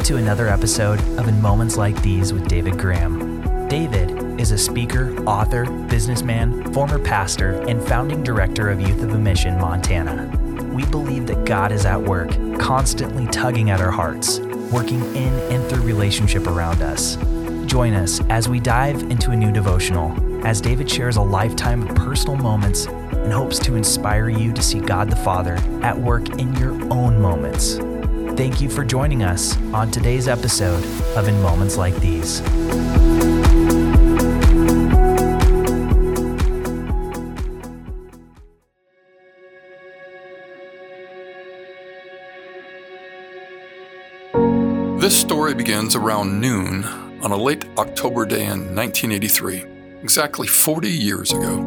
Welcome to another episode of In Moments Like These with David Graham. David is a speaker, author, businessman, former pastor, and founding director of Youth With A Mission, Montana. We believe that God is at work, constantly tugging at our hearts, working in and through relationship around us. Join us as we dive into a new devotional, as David shares a lifetime of personal moments and hopes to inspire you to see God the Father at work in your own moments. Thank you for joining us on today's episode of In Moments Like These. This story begins around noon on a late October day in 1983, exactly 40 years ago,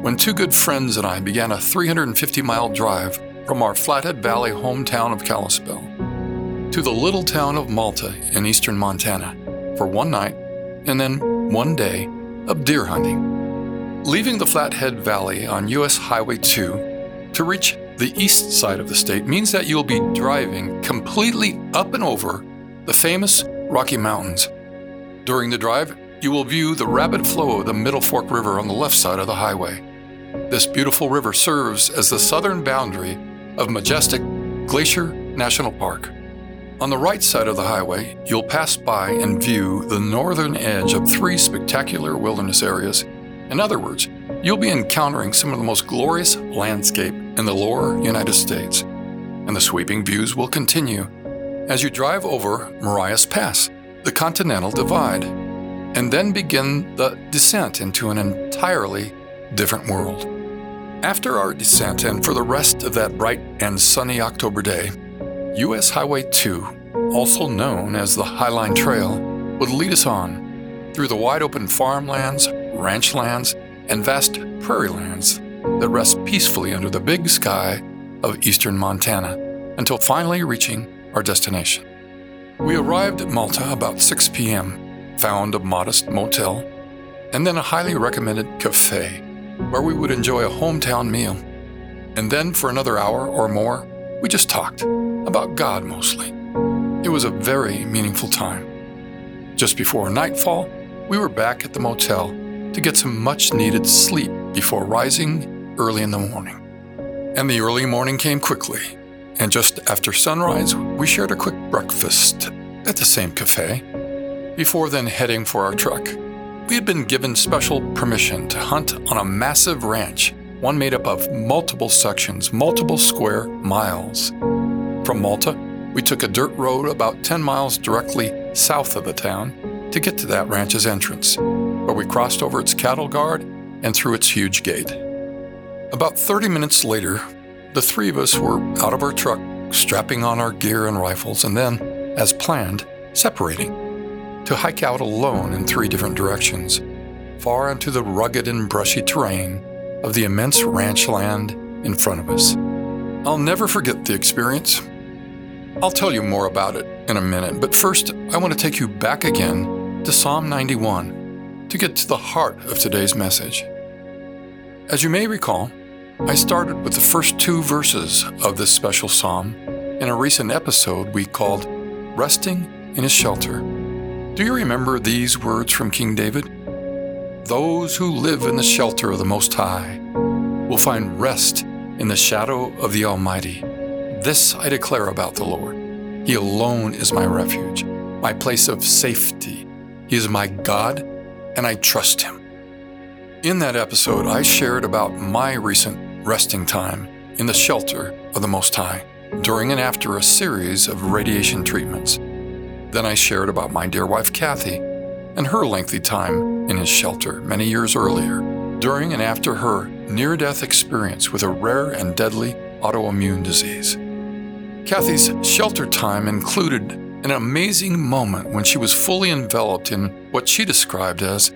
when two good friends and I began a 350 mile drive from our Flathead Valley hometown of Kalispell to the little town of Malta in eastern Montana for one night and then one day of deer hunting. Leaving the Flathead Valley on US Highway 2 to reach the east side of the state means that you'll be driving completely up and over the famous Rocky Mountains. During the drive, you will view the rapid flow of the Middle Fork River on the left side of the highway. This beautiful river serves as the southern boundary of majestic Glacier National Park. On the right side of the highway, you'll pass by and view the northern edge of three spectacular wilderness areas. In other words, you'll be encountering some of the most glorious landscape in the lower United States. And the sweeping views will continue as you drive over Marias Pass, the Continental Divide, and then begin the descent into an entirely different world. After our descent, and for the rest of that bright and sunny October day, U.S. Highway 2, also known as the Highline Trail, would lead us on through the wide open farmlands, ranch lands, and vast prairie lands that rest peacefully under the big sky of eastern Montana until finally reaching our destination. We arrived at Malta about 6 p.m., found a modest motel, and then a highly recommended cafe where we would enjoy a hometown meal. And then for another hour or more, we just talked about God mostly. It was a very meaningful time. Just before nightfall, we were back at the motel to get some much needed sleep before rising early in the morning. And the early morning came quickly, and just after sunrise, we shared a quick breakfast at the same cafe before then heading for our truck. We had been given special permission to hunt on a massive ranch one made up of multiple sections, multiple square miles. From Malta, we took a dirt road about 10 miles directly south of the town to get to that ranch's entrance, where we crossed over its cattle guard and through its huge gate. About 30 minutes later, the three of us were out of our truck, strapping on our gear and rifles, and then, as planned, separating to hike out alone in three different directions, far into the rugged and brushy terrain of the immense ranch land in front of us. I'll never forget the experience. I'll tell you more about it in a minute, but first, I want to take you back again to Psalm 91 to get to the heart of today's message. As you may recall, I started with the first two verses of this special psalm in a recent episode we called Resting in His Shelter. Do you remember these words from King David? Those who live in the shelter of the Most High will find rest in the shadow of the Almighty. This I declare about the Lord. He alone is my refuge, my place of safety. He is my God, and I trust Him. In that episode, I shared about my recent resting time in the shelter of the Most High during and after a series of radiation treatments. Then I shared about my dear wife, Kathy, and her lengthy time in his shelter many years earlier, during and after her near death experience with a rare and deadly autoimmune disease. Kathy's shelter time included an amazing moment when she was fully enveloped in what she described as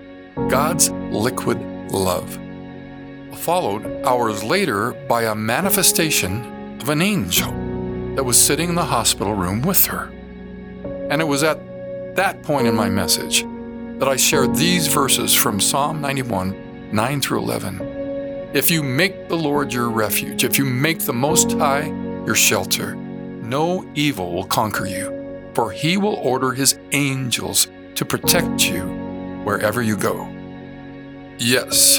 God's liquid love, followed hours later by a manifestation of an angel that was sitting in the hospital room with her. And it was at that point in my message that I shared these verses from Psalm 91 9 through 11. If you make the Lord your refuge, if you make the Most High your shelter, no evil will conquer you. for he will order his angels to protect you wherever you go. Yes,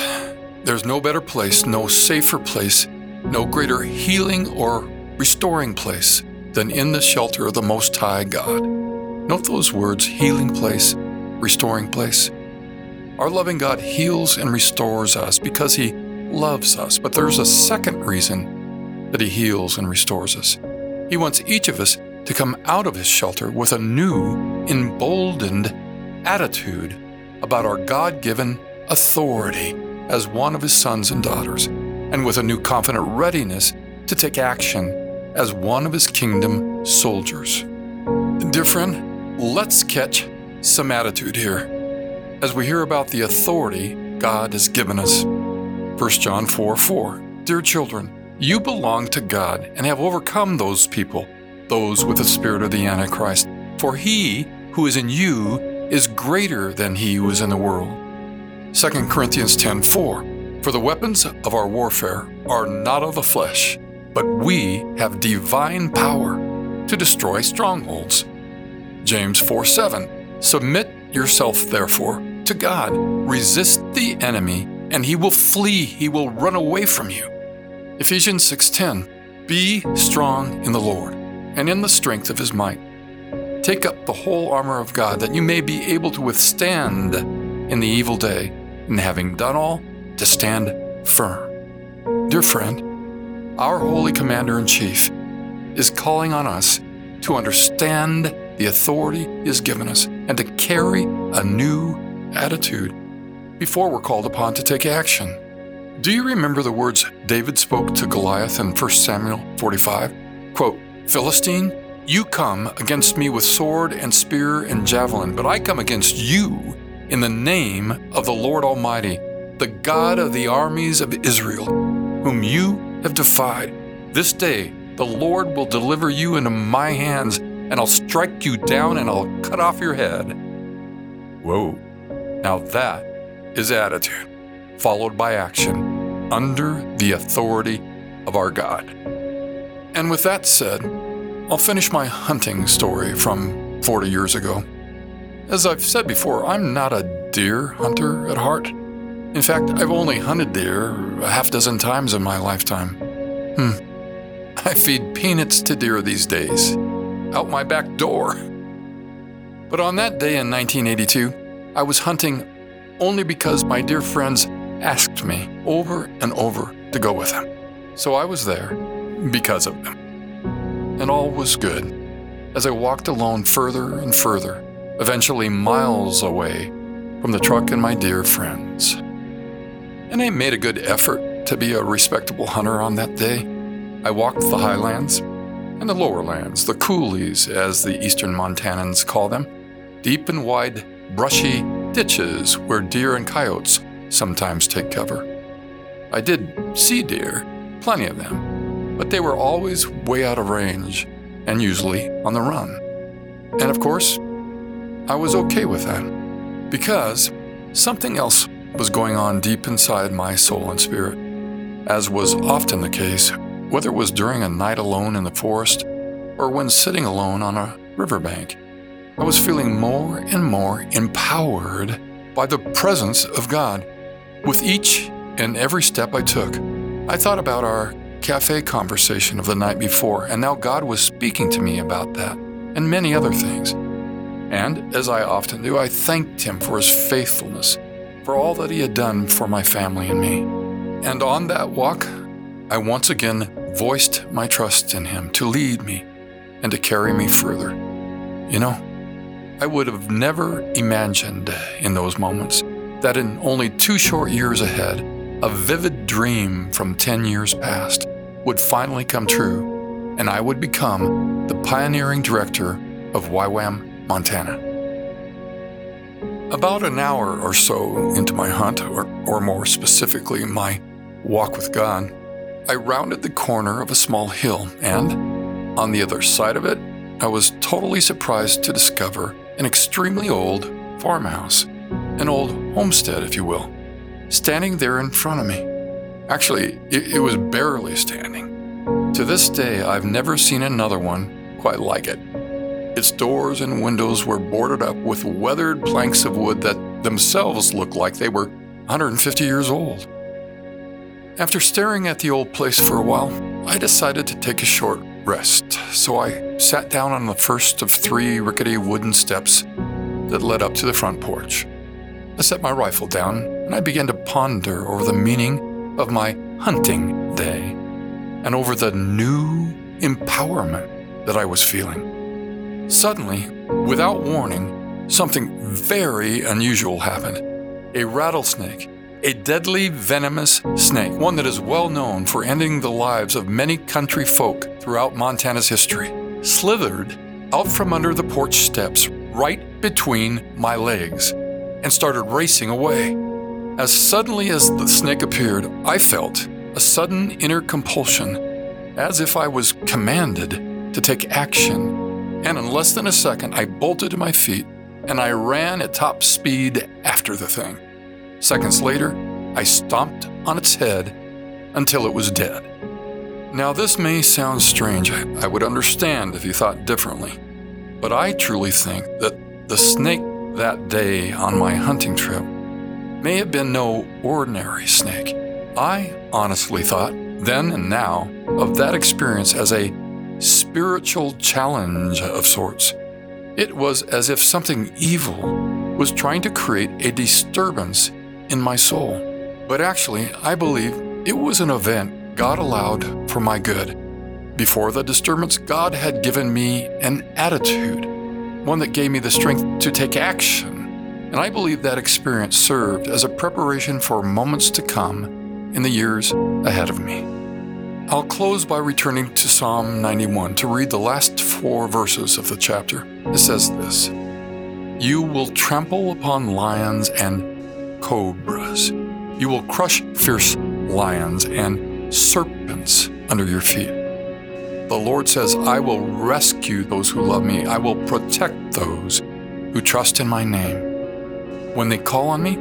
there's no better place, no safer place, no greater healing or restoring place than in the shelter of the Most High God. Note those words healing place, restoring place. Our loving God heals and restores us because He loves us, but there's a second reason that He heals and restores us. He wants each of us to come out of His shelter with a new, emboldened attitude about our God given authority as one of His sons and daughters, and with a new confident readiness to take action as one of His kingdom soldiers. Dear friend, let's catch some attitude here as we hear about the authority God has given us. 1 John 4 4. Dear children, you belong to God and have overcome those people, those with the spirit of the Antichrist. For he who is in you is greater than he who is in the world. 2 Corinthians 10 4. For the weapons of our warfare are not of the flesh, but we have divine power to destroy strongholds. James 4 7. Submit yourself, therefore, to God. Resist the enemy, and he will flee, he will run away from you. Ephesians 6:10. Be strong in the Lord and in the strength of his might. Take up the whole armor of God that you may be able to withstand in the evil day, and having done all, to stand firm. Dear friend, our holy commander in chief is calling on us to understand the authority he has given us and to carry a new attitude before we're called upon to take action. Do you remember the words David spoke to Goliath in 1 Samuel 45? Quote, Philistine, you come against me with sword and spear and javelin, but I come against you in the name of the Lord Almighty, the God of the armies of Israel, whom you have defied. This day the Lord will deliver you into my hands, and I'll strike you down and I'll cut off your head. Whoa. Now that is attitude, followed by action, under the authority of our God. And with that said, I'll finish my hunting story from 40 years ago. As I've said before, I'm not a deer hunter at heart. In fact, I've only hunted deer a half dozen times in my lifetime. Hmm. I feed peanuts to deer these days, out my back door. But on that day in 1982, I was hunting only because my dear friends asked me over and over to go with them. So I was there because of them. And all was good as I walked alone further and further, eventually miles away from the truck and my dear friends. And I made a good effort to be a respectable hunter on that day. I walked the highlands and the lower lands, the coulees, as the eastern Montanans call them, deep and wide, brushy ditches where deer and coyotes sometimes take cover. I did see deer, plenty of them, but they were always way out of range and usually on the run. And of course, I was okay with that because something else was going on deep inside my soul and spirit, as was often the case, whether it was during a night alone in the forest or when sitting alone on a riverbank. I was feeling more and more empowered by the presence of God. With each and every step I took, I thought about our cafe conversation of the night before, and now God was speaking to me about that and many other things. And, as I often do, I thanked Him for His faithfulness, for all that He had done for my family and me. And on that walk, I once again voiced my trust in Him to lead me and to carry me further. You know, I would have never imagined in those moments that in only two short years ahead, a vivid dream from 10 years past would finally come true, and I would become the pioneering director of YWAM Montana. About an hour or so into my hunt, or, or more specifically, my walk with God, I rounded the corner of a small hill, and on the other side of it, I was totally surprised to discover an extremely old farmhouse, an old homestead, if you will, standing there in front of me. Actually, it, it was barely standing. To this day, I've never seen another one quite like it. Its doors and windows were boarded up with weathered planks of wood that themselves looked like they were 150 years old. After staring at the old place for a while, I decided to take a short rest, so I sat down on the first of three rickety wooden steps that led up to the front porch. I set my rifle down and I began to ponder over the meaning of my hunting day and over the new empowerment that I was feeling. Suddenly, without warning, something very unusual happened. A rattlesnake, a deadly venomous snake, one that is well known for ending the lives of many country folk throughout Montana's history, slithered out from under the porch steps right between my legs and started racing away. As suddenly as the snake appeared, I felt a sudden inner compulsion, as if I was commanded to take action. And in less than a second, I bolted to my feet and I ran at top speed after the thing. Seconds later, I stomped on its head until it was dead. Now, this may sound strange. I would understand if you thought differently. But I truly think that the snake that day on my hunting trip may have been no ordinary snake. I honestly thought, then and now, of that experience as a spiritual challenge of sorts. It was as if something evil was trying to create a disturbance in my soul. But actually, I believe it was an event God allowed for my good. Before the disturbance, God had given me an attitude, one that gave me the strength to take action. And I believe that experience served as a preparation for moments to come in the years ahead of me. I'll close by returning to Psalm 91 to read the last four verses of the chapter. It says this You will trample upon lions and cobras. You will crush fierce lions and serpents under your feet. The Lord says, I will rescue those who love me. I will protect those who trust in my name. When they call on me,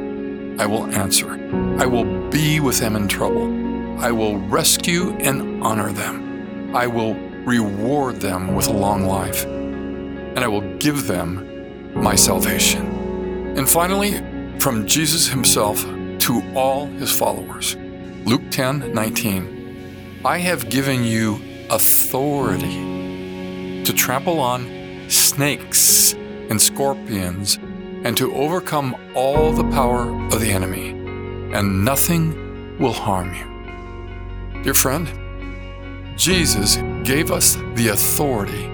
I will answer. I will be with them in trouble. I will rescue and honor them. I will reward them with a long life. And I will give them my salvation. And finally, from Jesus himself to all his followers. Luke 10 19. I have given you authority to trample on snakes and scorpions and to overcome all the power of the enemy, and nothing will harm you. Dear friend, Jesus gave us the authority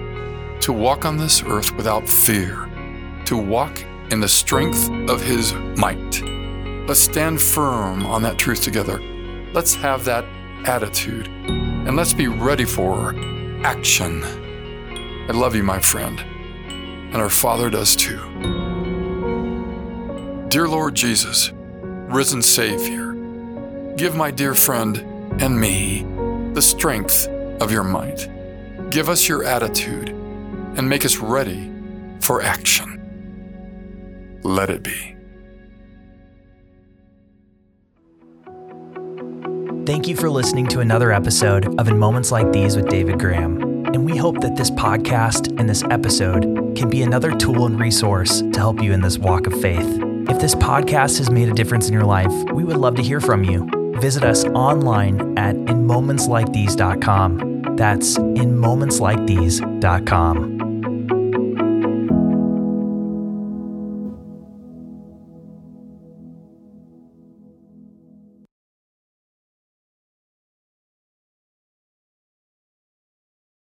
to walk on this earth without fear, to walk in the strength of His might. Let's stand firm on that truth together. Let's have that attitude and let's be ready for action. I love you, my friend, and our Father does too. Dear Lord Jesus, risen Savior, give my dear friend and me the strength of your might. Give us your attitude and make us ready for action. Let it be. Thank you for listening to another episode of In Moments Like These with David Graham. And we hope that this podcast and this episode can be another tool and resource to help you in this walk of faith. If this podcast has made a difference in your life, we would love to hear from you. Visit us online at inmomentslikethese.com. That's inmomentslikethese.com.